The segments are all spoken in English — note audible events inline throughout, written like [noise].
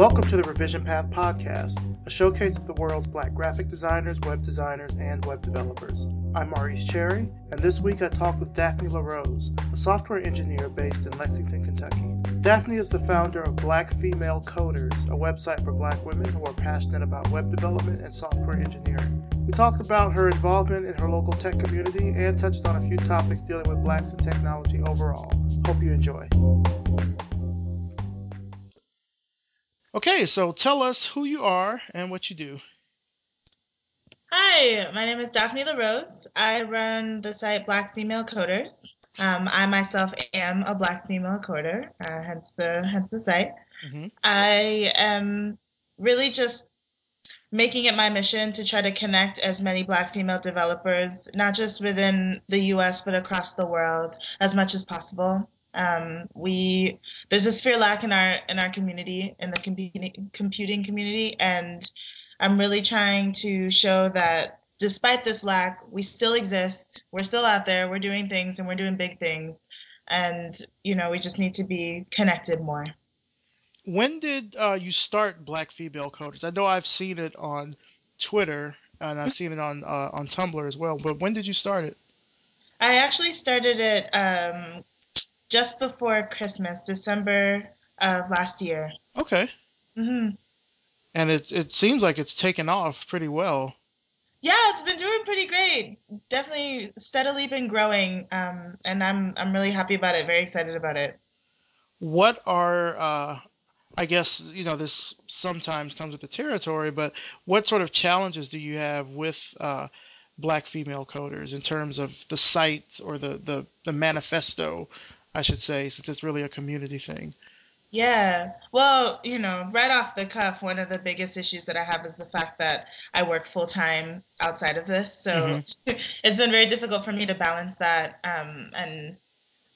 Welcome to the Revision Path Podcast, a showcase of the world's black graphic designers, web designers, and web developers. I'm Maurice Cherry, and this week I talked with Daphne LaRose, a software engineer based in Lexington, Kentucky. Daphne is the founder of Black Female Coders, a website for black women who are passionate about web development and software engineering. We talked about her involvement in her local tech community and touched on a few topics dealing with blacks and technology overall. Hope you enjoy. Okay, so tell us who you are and what you do. Hi, my name is Daphne LaRose. I run the site Black Female Coders. Um, I myself am a Black female coder, uh, hence the hence the site. Mm-hmm. I am really just making it my mission to try to connect as many Black female developers, not just within the U.S. but across the world, as much as possible. Um, we there's this fear lack in our in our community in the computing computing community, and I'm really trying to show that despite this lack, we still exist. We're still out there. We're doing things, and we're doing big things. And you know, we just need to be connected more. When did uh, you start Black Female Coders? I know I've seen it on Twitter and I've seen it on uh, on Tumblr as well. But when did you start it? I actually started it um, just before Christmas, December of last year. Okay. Mhm. And it's it seems like it's taken off pretty well. Yeah, it's been doing pretty great. Definitely steadily been growing, um, and I'm I'm really happy about it. Very excited about it. What are uh, I guess you know this sometimes comes with the territory, but what sort of challenges do you have with uh, black female coders in terms of the site or the, the, the manifesto I should say, since it's really a community thing. Yeah. Well, you know, right off the cuff, one of the biggest issues that I have is the fact that I work full time outside of this. So mm-hmm. [laughs] it's been very difficult for me to balance that um, and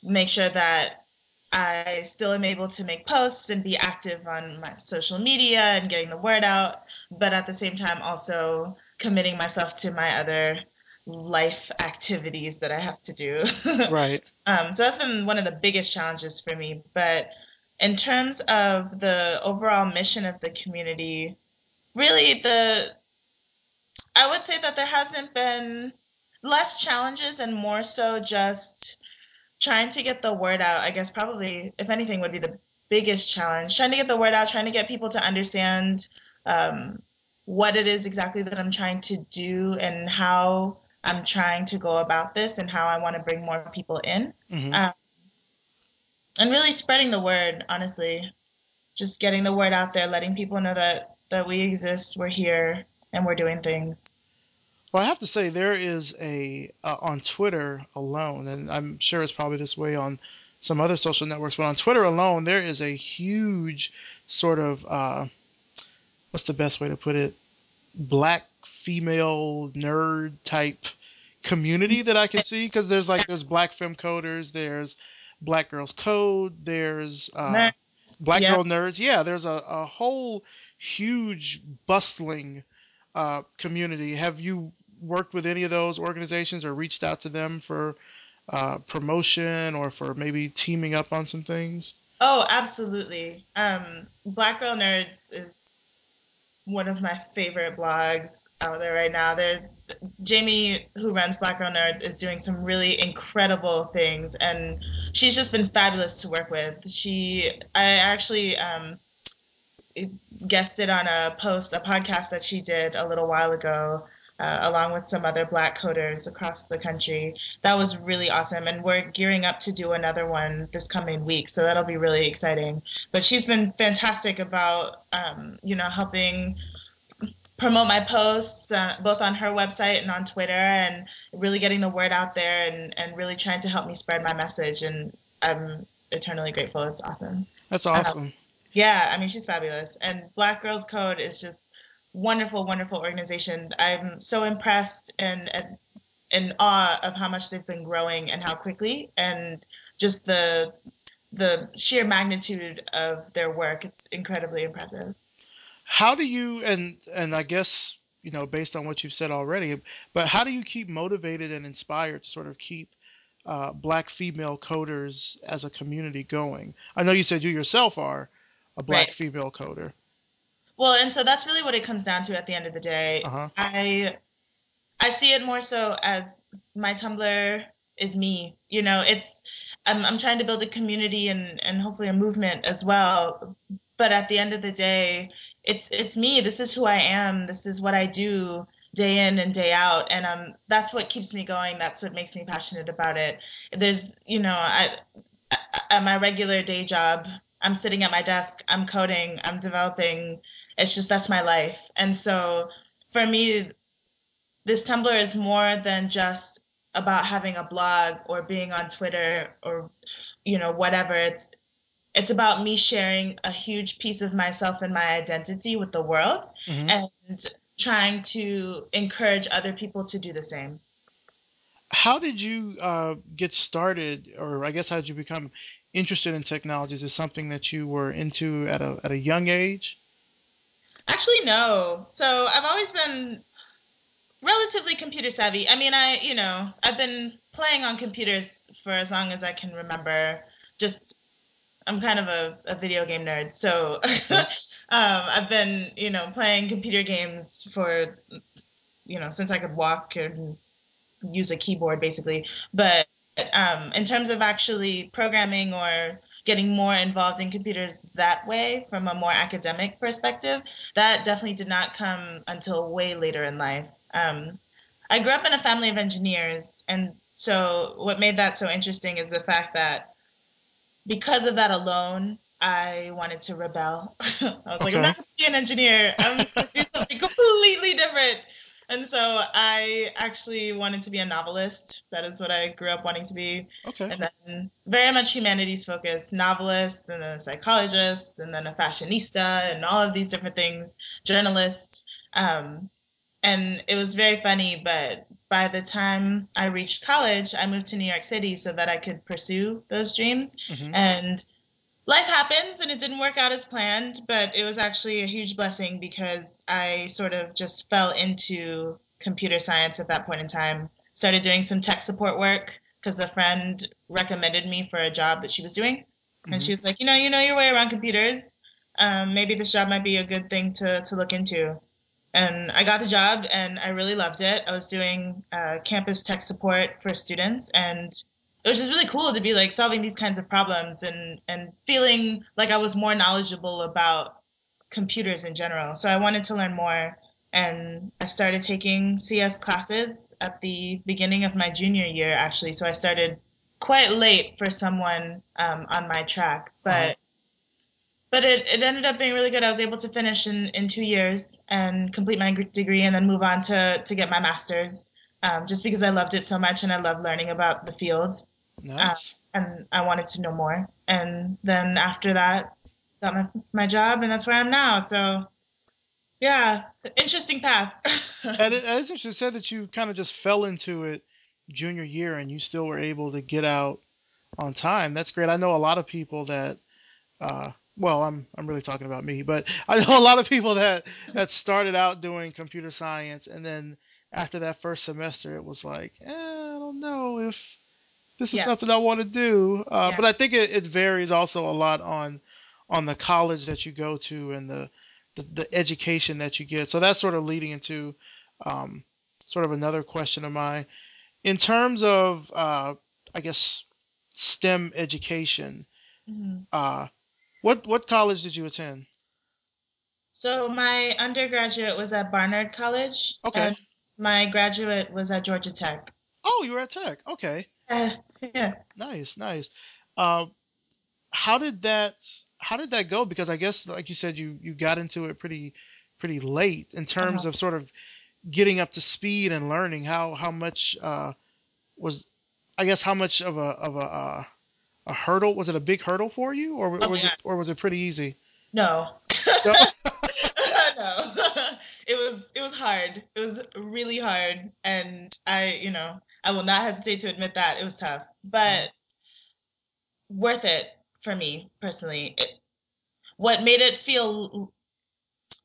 make sure that I still am able to make posts and be active on my social media and getting the word out, but at the same time also committing myself to my other life activities that I have to do. [laughs] right. Um, so that's been one of the biggest challenges for me. But in terms of the overall mission of the community, really the I would say that there hasn't been less challenges and more so just trying to get the word out. I guess probably, if anything, would be the biggest challenge. Trying to get the word out, trying to get people to understand um, what it is exactly that I'm trying to do and how I'm trying to go about this and how I want to bring more people in. Mm-hmm. Um, and really spreading the word, honestly. Just getting the word out there, letting people know that, that we exist, we're here, and we're doing things. Well, I have to say there is a uh, on Twitter alone, and I'm sure it's probably this way on some other social networks, but on Twitter alone, there is a huge sort of uh, what's the best way to put it? Black female nerd type community that I can see because there's like there's black femme coders, there's black girls code, there's uh, black yeah. girl nerds. Yeah, there's a, a whole huge bustling uh, community. Have you worked with any of those organizations or reached out to them for uh, promotion or for maybe teaming up on some things? Oh, absolutely. Um, Black Girl Nerds is one of my favorite blogs out there right now. They're, Jamie, who runs Black Girl Nerds, is doing some really incredible things, and she's just been fabulous to work with. She, I actually um, guested on a post, a podcast that she did a little while ago uh, along with some other black coders across the country. That was really awesome. And we're gearing up to do another one this coming week. So that'll be really exciting. But she's been fantastic about, um, you know, helping promote my posts uh, both on her website and on Twitter and really getting the word out there and, and really trying to help me spread my message. And I'm eternally grateful. It's awesome. That's awesome. yeah, I mean, she's fabulous. And Black Girls Code is just wonderful, wonderful organization. I'm so impressed and, and in awe of how much they've been growing and how quickly, and just the the sheer magnitude of their work. It's incredibly impressive. How do you and and I guess you know based on what you've said already, but how do you keep motivated and inspired to sort of keep uh, black female coders as a community going? I know you said you yourself are, a black Right. female coder. Well, and so that's really what it comes down to at the end of the day. Uh-huh. I I see it more so as my Tumblr is me. You know, it's I'm I'm trying to build a community and and hopefully a movement as well. But at the end of the day, it's it's me. This is who I am. This is what I do day in and day out and um that's what keeps me going that's what makes me passionate about it there's you know I, I at my regular day job i'm sitting at my desk i'm coding i'm developing it's just that's my life and so for me this tumblr is more than just about having a blog or being on twitter or you know whatever it's it's about me sharing a huge piece of myself and my identity with the world Mhm. and trying to encourage other people to do the same How did you uh, get started, or I guess how did you become interested in technology? Is it something that you were into at a at a young age? Actually, no. So I've always been relatively computer savvy. I mean, I, you know, I've been playing on computers for as long as I can remember. Just, I'm kind of a, a video game nerd. So [laughs] um, I've been, you know, playing computer games for, you know, since I could walk and use a keyboard, basically. But um, in terms of actually programming or getting more involved in computers that way from a more academic perspective, that definitely did not come until way later in life. Um, I grew up in a family of engineers, and so what made that so interesting is the fact that because of that alone, I wanted to rebel. [laughs] I was like, I'm not going to be an engineer. I'm going to do something [laughs] completely different. And so I actually wanted to be a novelist. That is what I grew up wanting to be Okay. and then very much humanities focused novelist and then a psychologist and then a fashionista and all of these different things journalist um, and it was very funny but by the time i reached college i moved to new york city so that i could pursue those dreams Mhm. and life happens and it didn't work out as planned but it was actually a huge blessing because i sort of just fell into computer science at that point in time. Started doing some tech support work because a friend recommended me for a job that she was doing. And Mhm. she was like you know you know your way around computers. Um, maybe this job might be a good thing to, to look into. And i got the job and i really loved it. I was doing uh, campus tech support for students and it was just really cool to be like solving these kinds of problems and and feeling like i was more knowledgeable about computers in general. So i wanted to learn more and i started taking cs classes at the beginning of my junior year actually. So i started quite late for someone um, on my track but Uh-huh. but it, it ended up being really good. I was able to finish in, in two years and complete my degree and then move on to, to get my master's um, just because i loved it so much and i love learning about the field Nice. and I wanted to know more. And then after that, got my, my job, and that's where I'm now. So, yeah, interesting path. [laughs] And it, it's interesting. Said that you kind of just fell into it junior year, and you still were able to get out on time. That's great. I know a lot of people that, uh, well, I'm I'm really talking about me, but I know a lot of people that that started out doing computer science, and then after that first semester, it was like, eh, I don't know if this is Yeah. something I want to do. Uh, Yeah. But I think it, it varies also a lot on on the college that you go to and the, the the education that you get. So that's sort of leading into um, sort of another question of mine. In terms of, uh, I guess, STEM education, Mhm. uh, what what college did you attend? So, my undergraduate was at Barnard College. Okay. And my graduate was at Georgia Tech. Oh, you were at Tech. Okay, Uh, yeah. nice, nice. Uh, how did that how did that go? Because I guess, like you said, you you got into it pretty pretty late in terms Uh-huh. of sort of getting up to speed and learning. How how much uh, was I guess how much of a of a uh, a hurdle was it a big hurdle for you or Oh, was yeah. it or was it pretty easy? No. [laughs] [laughs] No? no. [laughs] it was it was hard. It was really hard and I, you know, I will not hesitate to admit that it was tough, but worth it for me personally. It, what made it feel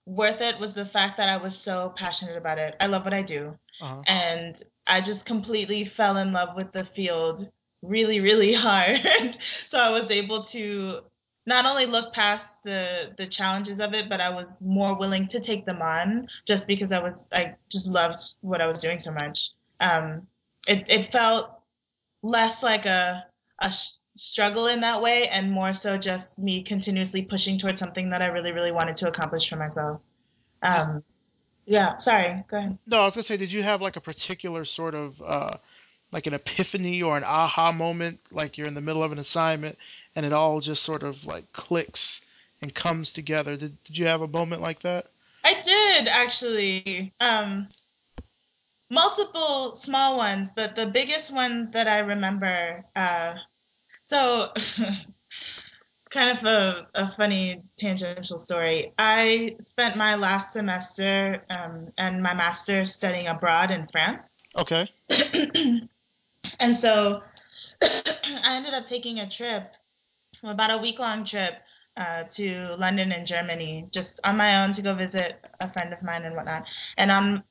worth it was the fact that I was so passionate about it. I love what I do Uh-huh. and I just completely fell in love with the field really, really [laughs] hard. so I was able to not only look past the the challenges of it, but I was more willing to take them on just because I was I just loved what I was doing so much. Um, it it felt less like a a struggle in that way, and more so just me continuously pushing towards something that I really really wanted to accomplish for myself. Um, yeah, sorry, go ahead. No, I was gonna say, did you have like a particular sort of uh, like an epiphany or an aha moment, like you're in the middle of an assignment and it all just sort of like clicks and comes together? Did, did you have a moment like that? I did actually. Um, multiple small ones, but the biggest one that I remember. Uh, so, [laughs] kind of a, a funny tangential story. I spent my last semester um, and my master's studying abroad in France. Okay. [clears throat] and so [clears throat] I ended up taking a trip, about a week long trip uh, to London and Germany, just on my own to go visit a friend of mine and whatnot. And on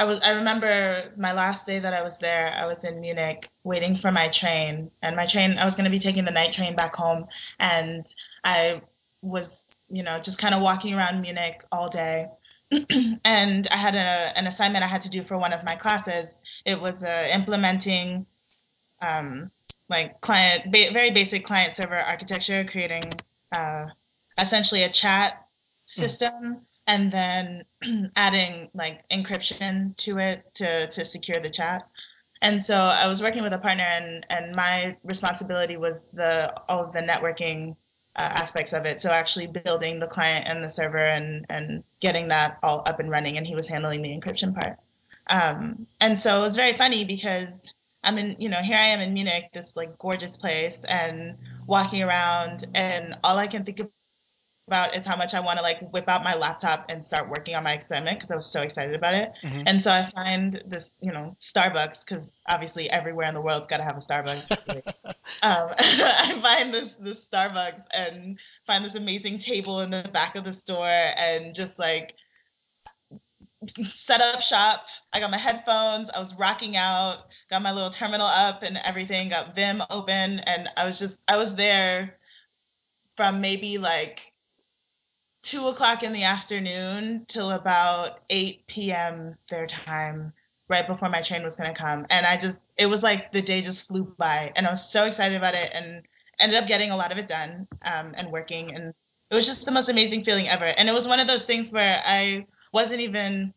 I was I remember my last day that I was there, I was in Munich waiting for my train. And my train I was gonna be taking the night train back home and I was, you know, just kind of walking around Munich all day. [clears throat] and I had a, an assignment I had to do for one of my classes. It was uh, implementing um, like client, ba- very basic client server architecture, creating uh, essentially a chat system. And then [clears throat] adding like encryption to it to to secure the chat. And so I was working with a partner, and and my responsibility was the all of the networking uh, aspects of it. So actually building the client and the server and and getting that all up and running, and he was handling the encryption part. Um, and so it was very funny because I'm in, you know, here I am in Munich, this like gorgeous place, and walking around, and all I can think about is how much I want to like whip out my laptop and start working on my assignment because I was so excited about it. Mm-hmm. And so I find this, you know, Starbucks because obviously everywhere in the world's got to have a Starbucks. [laughs] um, [laughs] I find this this Starbucks and find this amazing table in the back of the store and just like set up shop. I got my headphones. I was rocking out. Got my little terminal up and everything. Got Vim open, and I was just I was there from maybe like two o'clock in the afternoon till about 8 p.m. their time, right before my train was going to come. And I just, it was like the day just flew by. And I was so excited about it and ended up getting a lot of it done um, and working. And it was just the most amazing feeling ever. And it was one of those things where I wasn't even,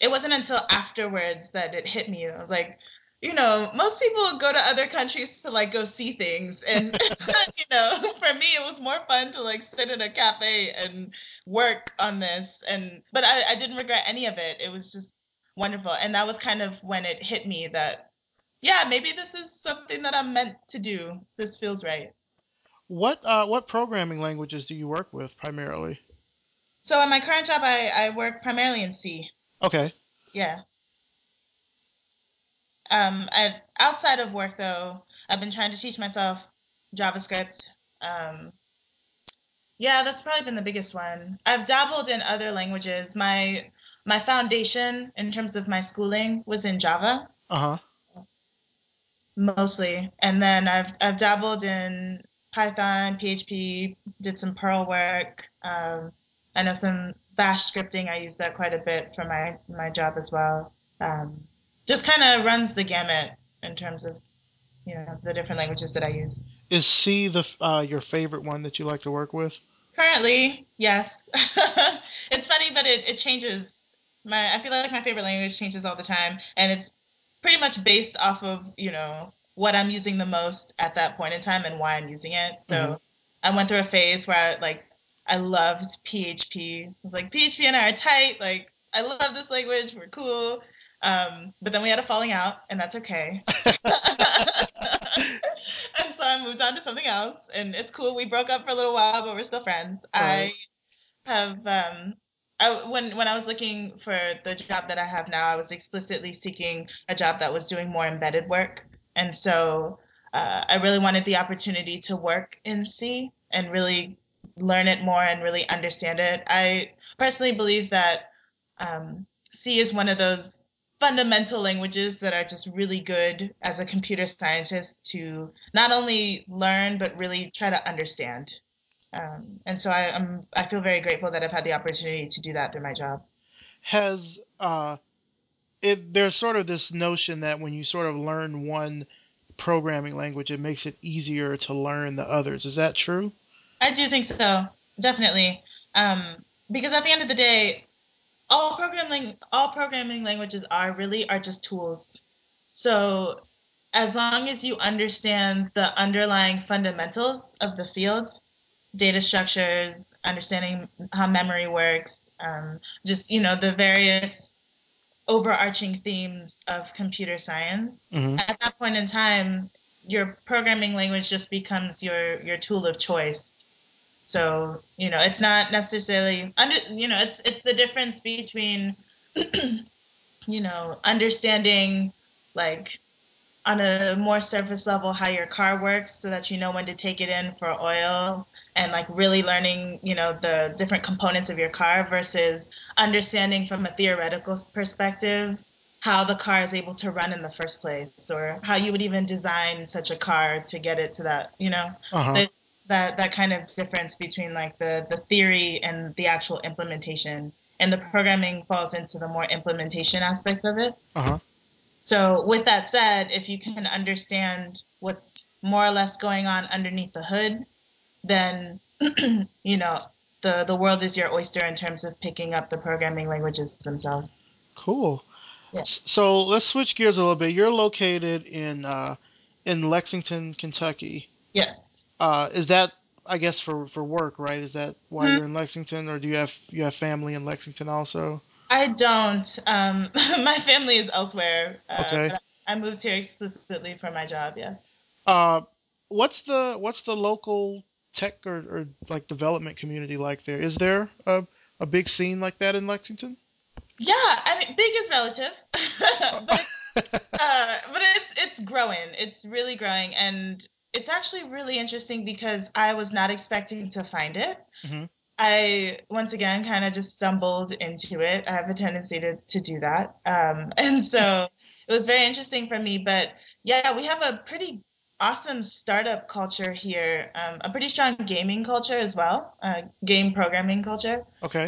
it wasn't until afterwards that it hit me. I was like, you know, most people go to other countries to like go see things. And, [laughs] you know, for me, it was more fun to like sit in a cafe and work on this. And, but I, I didn't regret any of it. It was just wonderful. And that was kind of when it hit me that, yeah, maybe this is something that I'm meant to do. This feels right. What, uh, what programming languages do you work with primarily? So in my current job, I, I work primarily in C. Okay. Yeah. Um, I, outside of work, though, I've been trying to teach myself JavaScript. Um, yeah, that's probably been the biggest one. I've dabbled in other languages. My my foundation in terms of my schooling was in Java. Uh huh. Mostly, and then I've I've dabbled in Python, PHP, did some Perl work. Um, I know some Bash scripting. I use that quite a bit for my my job as well. Um, just kind of runs the gamut in terms of you know the different languages that I use. Is C the uh, your favorite one that you like to work with? Currently, yes. [laughs] it's funny, but it, it changes. My I feel like my favorite language changes all the time, and it's pretty much based off of you know what I'm using the most at that point in time and why I'm using it. So mm-hmm. I went through a phase where I like I loved PHP. I was like PHP and I are tight. Like I love this language. We're cool. Um, but then we had a falling out, and that's okay. [laughs] and so I moved on to something else, and it's cool. We broke up for a little while, but we're still friends. Right. I have um, I, when when I was looking for the job that I have now, I was explicitly seeking a job that was doing more embedded work, and so uh, I really wanted the opportunity to work in C and really learn it more and really understand it. I personally believe that um, C is one of those fundamental languages that are just really good as a computer scientist to not only learn but really try to understand. Um, and so I, I'm I feel very grateful that I've had the opportunity to do that through my job. Has uh, it there's sort of this notion that when you sort of learn one programming language, it makes it easier to learn the others. Is that true? I do think so, definitely. Um, because at the end of the day, all programming all programming languages are really are just tools. So as long as you understand the underlying fundamentals of the field, data structures, understanding how memory works, um, just you know the various overarching themes of computer science. Mm-hmm. At that point in time, your programming language just becomes your your tool of choice. So you know it's not necessarily under you know it's it's the difference between [clears throat] you know understanding like on a more surface level how your car works so that you know when to take it in for oil and like really learning you know the different components of your car versus understanding from a theoretical perspective how the car is able to run in the first place or how you would even design such a car to get it to that you know Uh-huh. there's that that kind of difference between like the the theory and the actual implementation and the programming falls into the more implementation aspects of it Uh-huh. so, with that said, if you can understand what's more or less going on underneath the hood, then [clears throat] you know the the world is your oyster in terms of picking up the programming languages themselves. Cool. Yeah. So let's switch gears a little bit. You're located in uh, in Lexington, Kentucky. Yes. Uh, is that I guess for, for work, right? Is that why Mhm. you're in Lexington, or do you have you have family in Lexington also? I don't. Um, [laughs] my family is elsewhere. Uh, Okay. I moved here explicitly for my job. Yes. Uh, what's the what's the local tech or, or like development community like there? Is there a, a big scene like that in Lexington? Yeah, I mean, big is relative, [laughs] but [laughs] uh, but it's it's growing. It's really growing, and it's actually really interesting because I was not expecting to find it. Mhm. I once again kind of just stumbled into it. I have a tendency to to do that, um, [laughs] and so it was very interesting for me. But yeah, we have a pretty awesome startup culture here, um, a pretty strong gaming culture as well, uh, game programming culture Okay.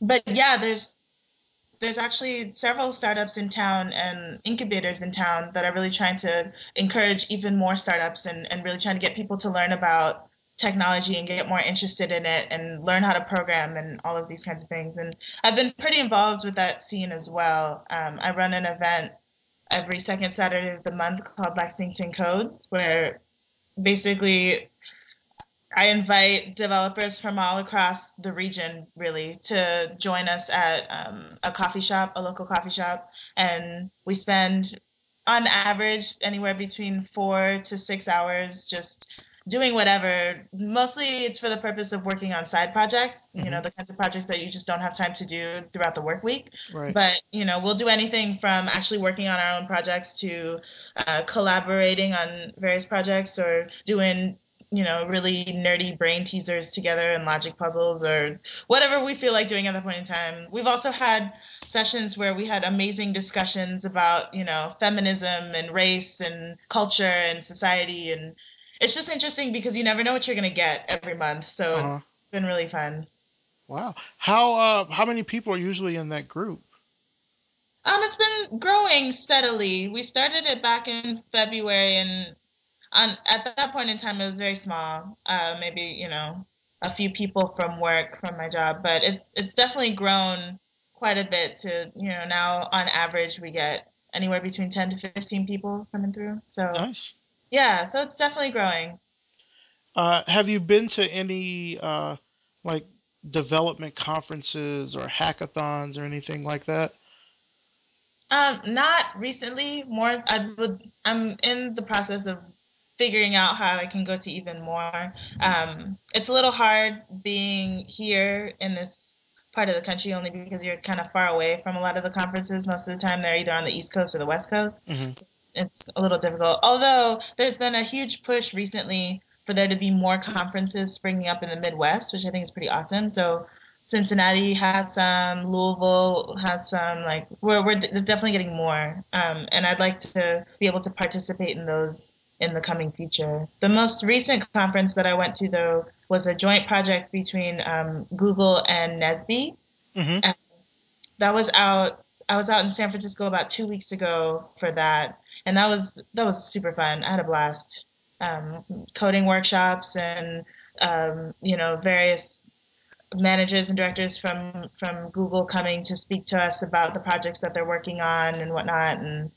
but yeah, there's there's actually several startups in town and incubators in town that are really trying to encourage even more startups and, and really trying to get people to learn about technology and get more interested in it and learn how to program and all of these kinds of things. And I've been pretty involved with that scene as well. Um, I run an event every second Saturday of the month called Lexington Codes, where basically I invite developers from all across the region, really, to join us at um, a coffee shop, a local coffee shop, and we spend, on average, anywhere between four to six hours just doing whatever. Mostly, it's for the purpose of working on side projects. You know, the kinds of projects that you just don't have time to do throughout the work week. Right. But you know, we'll do anything from actually working on our own projects to uh, collaborating on various projects or doing you know really nerdy brain teasers together and logic puzzles or whatever we feel like doing at that point in time. We've also had sessions where we had amazing discussions about you know feminism and race and culture and society and it's just interesting because you never know what you're going to get every month. So Uh-huh. it's been really fun. Wow. How uh how many people are usually in that group? Um, it's been growing steadily. We started it back in February, and on at that point in time, it was very small. Uh, maybe you know a few people from work from my job, but it's it's definitely grown quite a bit. To you know now on average we get anywhere between ten to fifteen people coming through. So Nice. yeah, so it's definitely growing. Uh, have you been to any uh like development conferences or hackathons or anything like that? Um, not recently. More, I would. I'm in the process of figuring out how I can go to even more. Um, it's a little hard being here in this part of the country only because you're kind of far away from a lot of the conferences. Most of the time, they're either on the East Coast or the West Coast. Mhm. It's a little difficult. Although there's been a huge push recently for there to be more conferences springing up in the Midwest, which I think is pretty awesome. So Cincinnati has some, Louisville has some. Like we're we're definitely getting more, um, and I'd like to be able to participate in those in the coming future. The most recent conference that I went to, though, was a joint project between um, Google and NSBE. Mm-hmm. And that was out. I was out in San Francisco about two weeks ago for that, and that was that was super fun. I had a blast. Um, coding workshops and um, you know various managers and directors from from Google coming to speak to us about the projects that they're working on and whatnot. And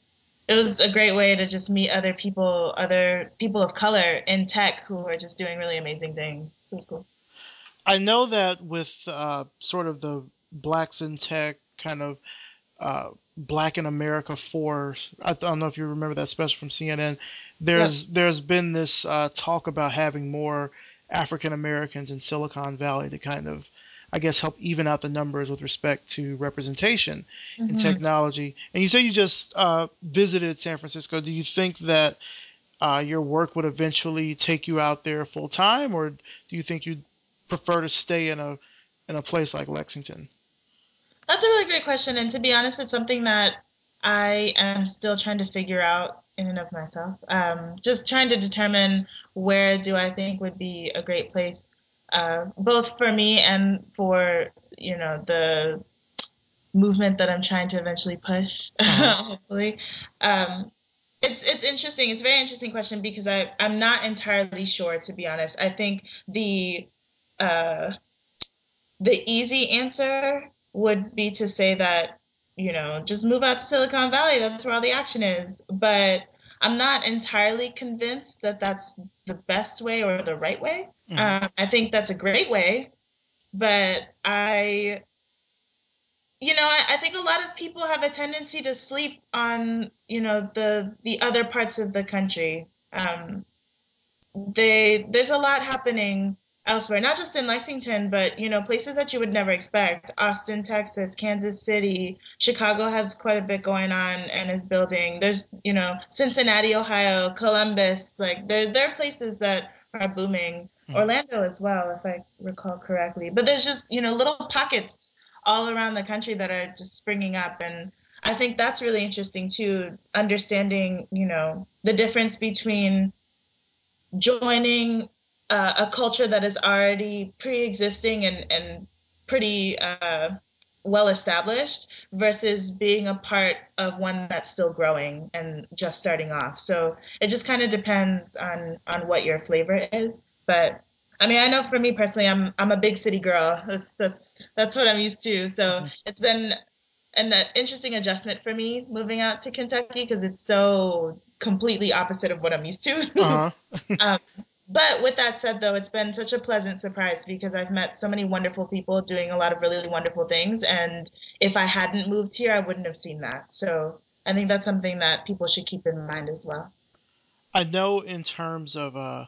it was a great way to just meet other people, other people of color in tech who are just doing really amazing things. So it was cool. I know that with uh, sort of the blacks in tech kind of uh, Black in America for I don't know if you remember that special from CNN. There's yeah. there's been this uh, talk about having more African Americans in Silicon Valley to kind of, I guess, help even out the numbers with respect to representation mm-hmm. in technology. And you say you just uh, visited San Francisco. Do you think that uh, your work would eventually take you out there full time, or do you think you'd prefer to stay in a in a place like Lexington? That's a really great question, and to be honest, it's something that I am still trying to figure out in and of myself. Um, just trying to determine where do I think would be a great place, uh, both for me and for you know the movement that I'm trying to eventually push. [laughs] Uh-huh. hopefully, um, it's it's interesting. It's a very interesting question because I I'm not entirely sure to be honest. I think the uh, the easy answer would be to say that you know, just move out to Silicon Valley. That's where all the action is. But I'm not entirely convinced that that's the best way or the right way. Mm-hmm. Um, I think that's a great way, but I, you know, I, I, think a lot of people have a tendency to sleep on, you know, the the other parts of the country. Um, they there's a lot happening elsewhere, not just in Lexington, but you know, places that you would never expect. Austin, Texas, Kansas City, Chicago has quite a bit going on and is building. There's, you know, Cincinnati, Ohio, Columbus, like there there are places that are booming. Mm-hmm. Orlando as well, if I recall correctly. But there's just, you know, little pockets all around the country that are just springing up and I think that's really interesting too, understanding, you know, the difference between joining uh, a culture that is already pre-existing and, and pretty uh, well established versus being a part of one that's still growing and just starting off. So it just kind of depends on on what your flavor is. But I mean, I know for me personally, I'm I'm a big city girl. That's that's that's what I'm used to. So mm-hmm. it's been an interesting adjustment for me moving out to Kentucky because it's so completely opposite of what I'm used to. [laughs] Uh-huh. [laughs] um, but with that said, though, it's been such a pleasant surprise because I've met so many wonderful people doing a lot of really wonderful things. And if I hadn't moved here, I wouldn't have seen that. So I think that's something that people should keep in mind as well. I know in terms of uh,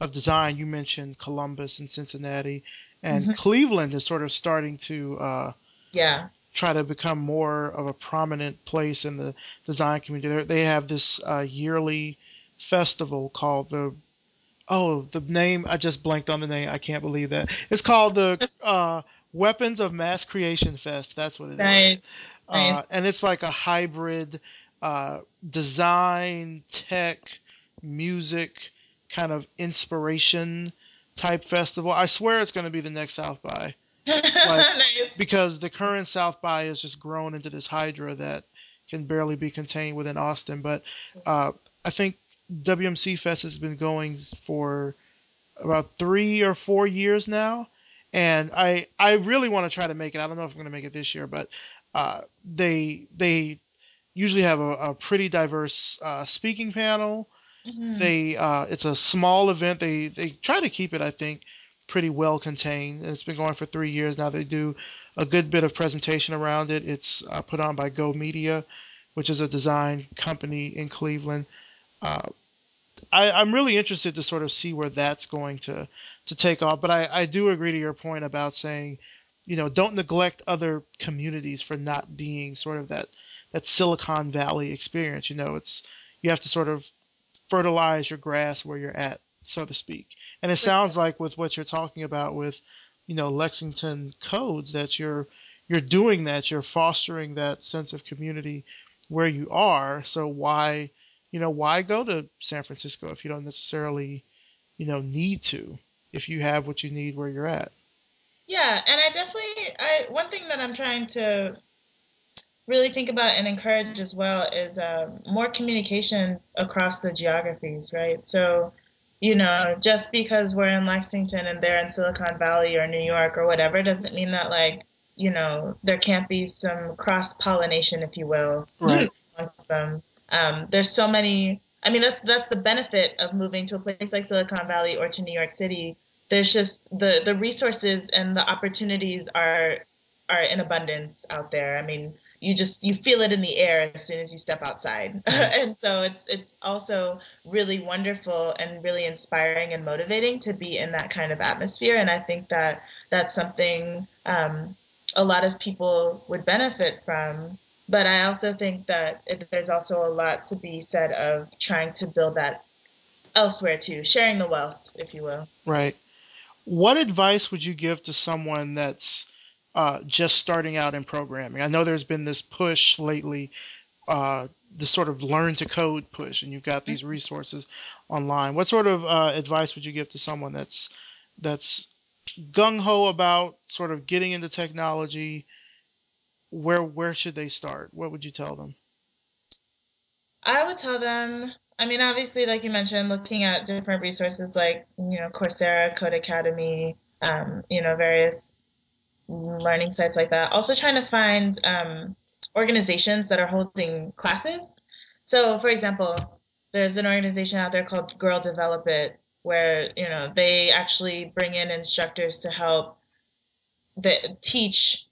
of design, you mentioned Columbus and Cincinnati, and mm-hmm. Cleveland is sort of starting to uh, yeah try to become more of a prominent place in the design community. They have this uh, yearly festival called the oh, the name I just blanked on the name. I can't believe that. It's called the [laughs] uh, Weapons of Mass Creation Fest. That's what it nice. is. Nice. Uh, and it's like a hybrid uh, design, tech, music kind of inspiration type festival. I swear it's going to be the next South by. Like, [laughs] nice. Because the current South by has just grown into this hydra that can barely be contained within Austin. But uh, I think WMC Fest has been going for about three or four years now, and I I really want to try to make it. I don't know if I'm going to make it this year, but uh, they they usually have a, a pretty diverse uh, speaking panel. Mm-hmm. They uh, it's a small event. They they try to keep it, I think, pretty well contained. It's been going for three years now. They do a good bit of presentation around it. It's uh, put on by Go Media, which is a design company in Cleveland. Uh, I, am really interested to sort of see where that's going to to take off. But I, I do agree to your point about saying, you know, don't neglect other communities for not being sort of that that Silicon Valley experience. You know, it's you have to sort of fertilize your grass where you're at, so to speak. And it sounds like with what you're talking about with, you know, Lexington codes that you're you're doing that, you're fostering that sense of community where you are. So why you know, why go to San Francisco if you don't necessarily, you know, need to, if you have what you need where you're at? Yeah, and I definitely, I one thing that I'm trying to really think about and encourage as well is um, more communication across the geographies, right? So, you know, just because we're in Lexington and they're in Silicon Valley or New York or whatever doesn't mean that like, you know, there can't be some cross pollination, if you will, right. amongst them. Um, there's so many. I mean, that's that's the benefit of moving to a place like Silicon Valley or to New York City. There's just the the resources and the opportunities are are in abundance out there. I mean, you just you feel it in the air as soon as you step outside. [laughs] And so it's it's also really wonderful and really inspiring and motivating to be in that kind of atmosphere. And i think that that's something um, a lot of people would benefit from. But i also think that it, there's also a lot to be said of trying to build that elsewhere too sharing the wealth if you will. Right. What advice would you give to someone that's uh, just starting out in programming. I know there's been this push lately, uh, the sort of learn to code push, and you've got these resources online. What sort of uh, advice would you give to someone that's that's gung ho about sort of getting into technology? Where where should they start? What would you tell them? I would tell them. I mean, obviously, like you mentioned, looking at different resources like you know Coursera, Codecademy, um, you know various learning sites like that. Also trying to find um, organizations that are holding classes. So, for example, there's an organization out there called Girl Develop It, where you know they actually bring in instructors to help the, teach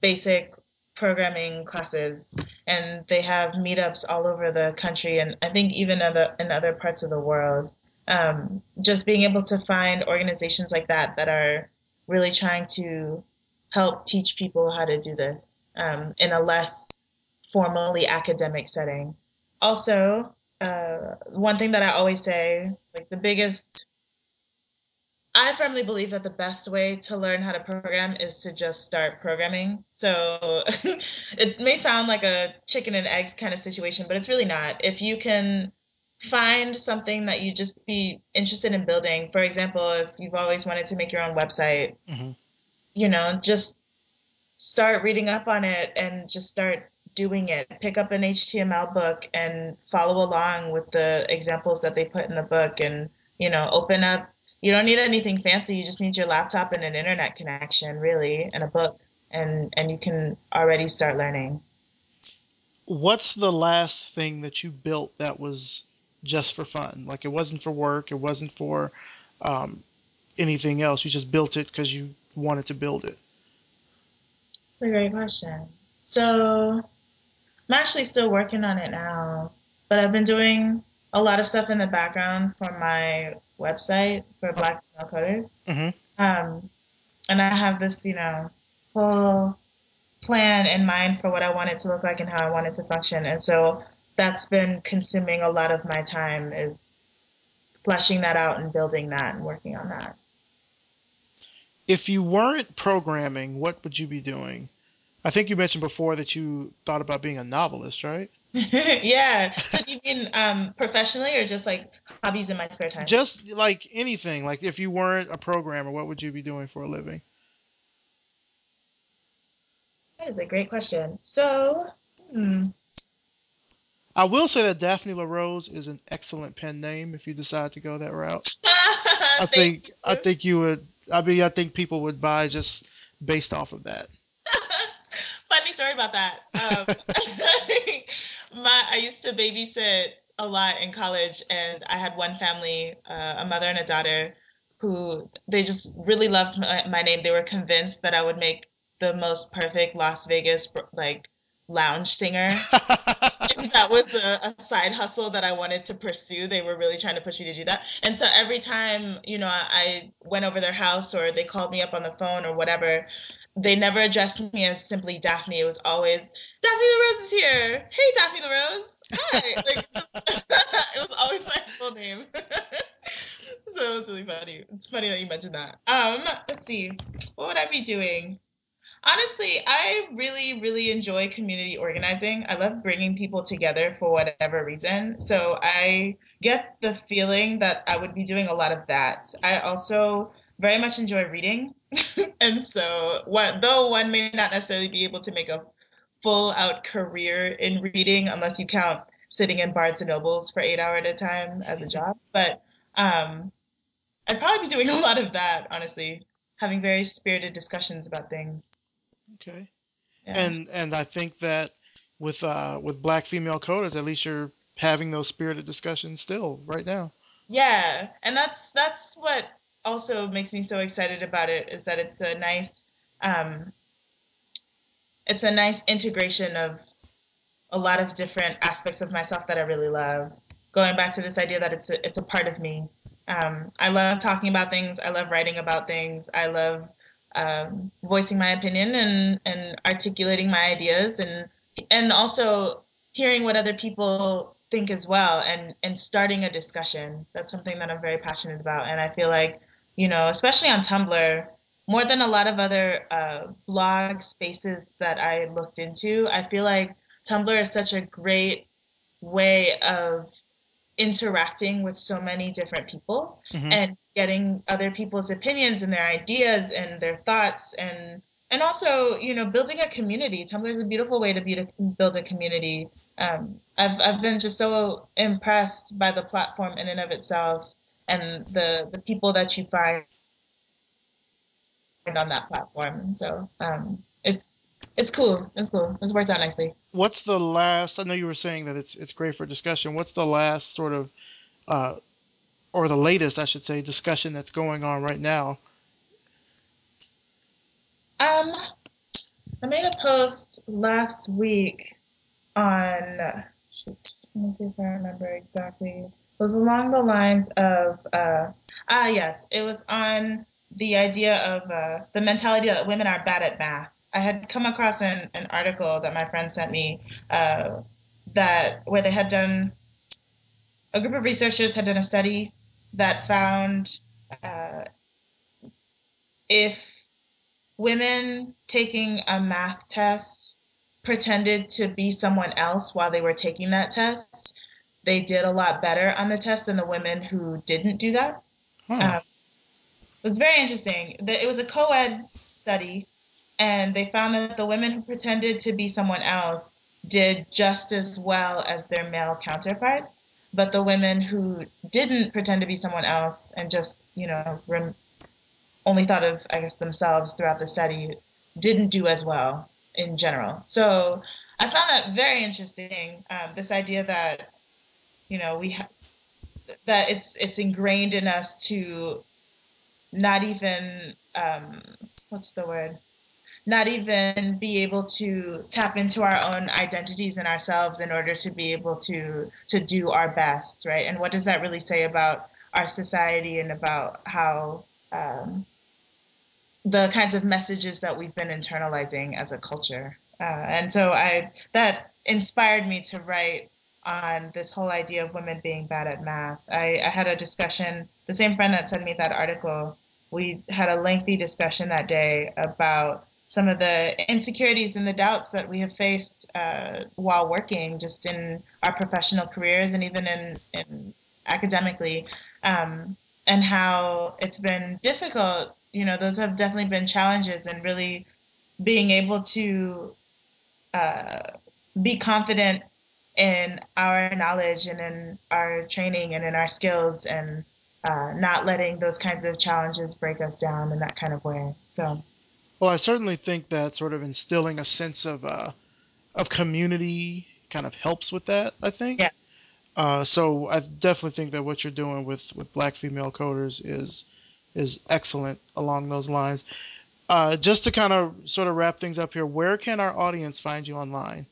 basic programming classes, and they have meetups all over the country, and I think even other in other parts of the world. Um, just being able to find organizations like that that are really trying to help teach people how to do this um, in a less formally academic setting. Also, uh, one thing that I always say, like the biggest, I firmly believe that the best way to learn how to program is to just start programming. So [laughs] it may sound like a chicken and egg kind of situation, but it's really not. If you can find something that you just be interested in building, for example, if you've always wanted to make your own website, mm-hmm you know, just start reading up on it and just start doing it. Pick up an HTML book and follow along with the examples that they put in the book and, you know, open up. You don't need anything fancy. You just need your laptop and an internet connection, really, and a book, and and you can already start learning. What's the last thing that you built that was just for fun? Like it wasn't for work, it wasn't for um, anything else. You just built it because you wanted to build it? It's a great question. So I'm actually still working on it now, but I've been doing a lot of stuff in the background for my website for Black Female Coders. Mm-hmm. Um, and I have this, you know, whole plan in mind for what I want it to look like and how I want it to function. And so that's been consuming a lot of my time is fleshing that out and building that and working on that if you weren't programming, what would you be doing? I think you mentioned before that you thought about being a novelist, right? [laughs] yeah. So do you mean um, professionally or just like hobbies in my spare time? Just like anything. Like if you weren't a programmer, what would you be doing for a living? That is a great question. So, hmm. I will say that Daphne LaRose is an excellent pen name if you decide to go that route. [laughs] I think you. I think you would I mean, I think people would buy just based off of that. [laughs] Funny story about that. Um, [laughs] my I used to babysit a lot in college, and I had one family, uh, a mother and a daughter, who they just really loved my, my name. They were convinced that I would make the most perfect Las Vegas like lounge singer. [laughs] that was a, a, side hustle that I wanted to pursue. They were really trying to push me to do that. And so every time, you know, I went over their house or they called me up on the phone or whatever, they never addressed me as simply Daphne. It was always Daphne LaRose is here. Hey, Daphne LaRose. Hi. [laughs] like, just, [laughs] it was always my full name. [laughs] so it was really funny. It's funny that you mentioned that. Um, let's see. What would I be doing? Honestly, I really, really enjoy community organizing. I love bringing people together for whatever reason. So I get the feeling that I would be doing a lot of that. I also very much enjoy reading. [laughs] and so, what, though one may not necessarily be able to make a full out career in reading unless you count sitting in Barnes and Nobles for eight hours at a time as a job, but um, I'd probably be doing a lot of that, honestly, having very spirited discussions about things. Okay. Yeah. And and I think that with uh with black female coders, at least you're having those spirited discussions still right now. Yeah, and that's that's what also makes me so excited about it is that it's a nice um it's a nice integration of a lot of different aspects of myself that I really love. Going back to this idea that it's a, it's a part of me. Um, I love talking about things. I love writing about things. I love um, voicing my opinion and, and articulating my ideas and and also hearing what other people think as well and and starting a discussion. That's something that i'm very passionate about. And i feel like you know especially on tumblr more than a lot of other uh, blog spaces that i looked into i feel like tumblr is such a great way of interacting with so many different people mm-hmm. and getting other people's opinions and their ideas and their thoughts and and also you know building a community. Tumblr is a beautiful way to be to build a community. Um, I've, I've been just so impressed by the platform in and of itself and the the people that you find on that platform. So um, it's it's cool it's cool it's worked out nicely what's the last i know you were saying that it's it's great for discussion what's the last sort of uh, or the latest, I should say, discussion that's going on right now? Um, I made a post last week on. Shoot, let me see if I remember exactly. It was along the lines of. Uh, ah, yes, it was on the idea of uh, the mentality that women are bad at math. I had come across an, an article that my friend sent me uh, that where they had done a group of researchers had done a study that found uh, if women taking a math test pretended to be someone else while they were taking that test, they did a lot better on the test than the women who didn't do that. Hmm. Um, it was very interesting. It was a co ed study, and they found that the women who pretended to be someone else did just as well as their male counterparts but the women who didn't pretend to be someone else and just you know rem- only thought of i guess themselves throughout the study didn't do as well in general. So i found that very interesting um, this idea that you know we ha- that it's it's ingrained in us to not even um, what's the word not even be able to tap into our own identities and ourselves in order to be able to to do our best right? And what does that really say about our society and about how um, the kinds of messages that we've been internalizing as a culture? Uh, and so i that inspired me to write on this whole idea of women being bad at math. I, I had a discussion the same friend that sent me that article we had a lengthy discussion that day about some of the insecurities and the doubts that we have faced uh, while working, just in our professional careers and even in, in academically, um, and how it's been difficult. You know, those have definitely been challenges, and really being able to uh, be confident in our knowledge and in our training and in our skills, and uh, not letting those kinds of challenges break us down in that kind of way. So. Well, I certainly think that sort of instilling a sense of uh, of community kind of helps with that. I think. Yeah. Uh, so I definitely think that what you're doing with with Black female coders is is excellent along those lines. Uh, just to kind of sort of wrap things up here, where can our audience find you online?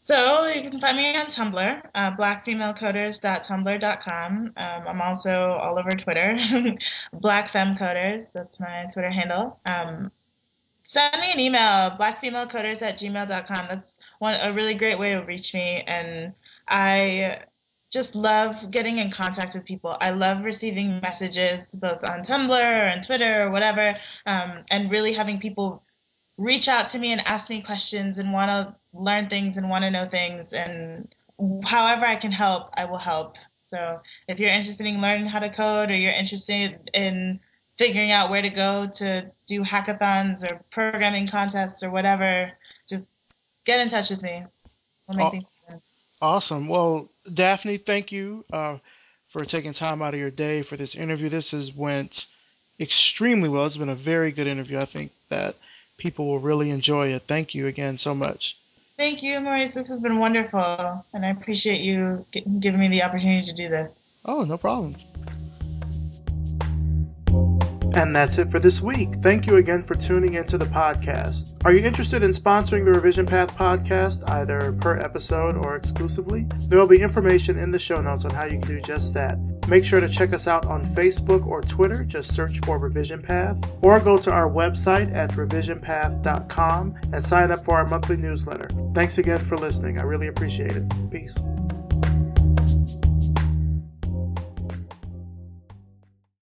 So you can find me on Tumblr, uh, blackfemalecoders.tumblr.com. Um, I'm also all over Twitter, [laughs] Black Coders. That's my Twitter handle. Um, send me an email, blackfemalecoders at gmail.com. That's one a really great way to reach me. And I just love getting in contact with people. I love receiving messages both on Tumblr and Twitter or whatever, um, and really having people reach out to me and ask me questions and want to learn things and want to know things. And however I can help, I will help. So if you're interested in learning how to code or you're interested in figuring out where to go to do hackathons or programming contests or whatever, just get in touch with me. We'll make things happen. Awesome. Well, Daphne, thank you uh, for taking time out of your day for this interview. This has went extremely well. It's been a very good interview. I think that people will really enjoy it. Thank you again so much. Thank you, Maurice. This has been wonderful, and I appreciate you giving me the opportunity to do this. Oh, no problem. And that's it for this week. Thank you again for tuning into the podcast. Are you interested in sponsoring the Revision Path podcast, either per episode or exclusively? There will be information in the show notes on how you can do just that. Make sure to check us out on Facebook or Twitter. Just search for Revision Path, or go to our website at revisionpath.com and sign up for our monthly newsletter. Thanks again for listening. I really appreciate it. Peace.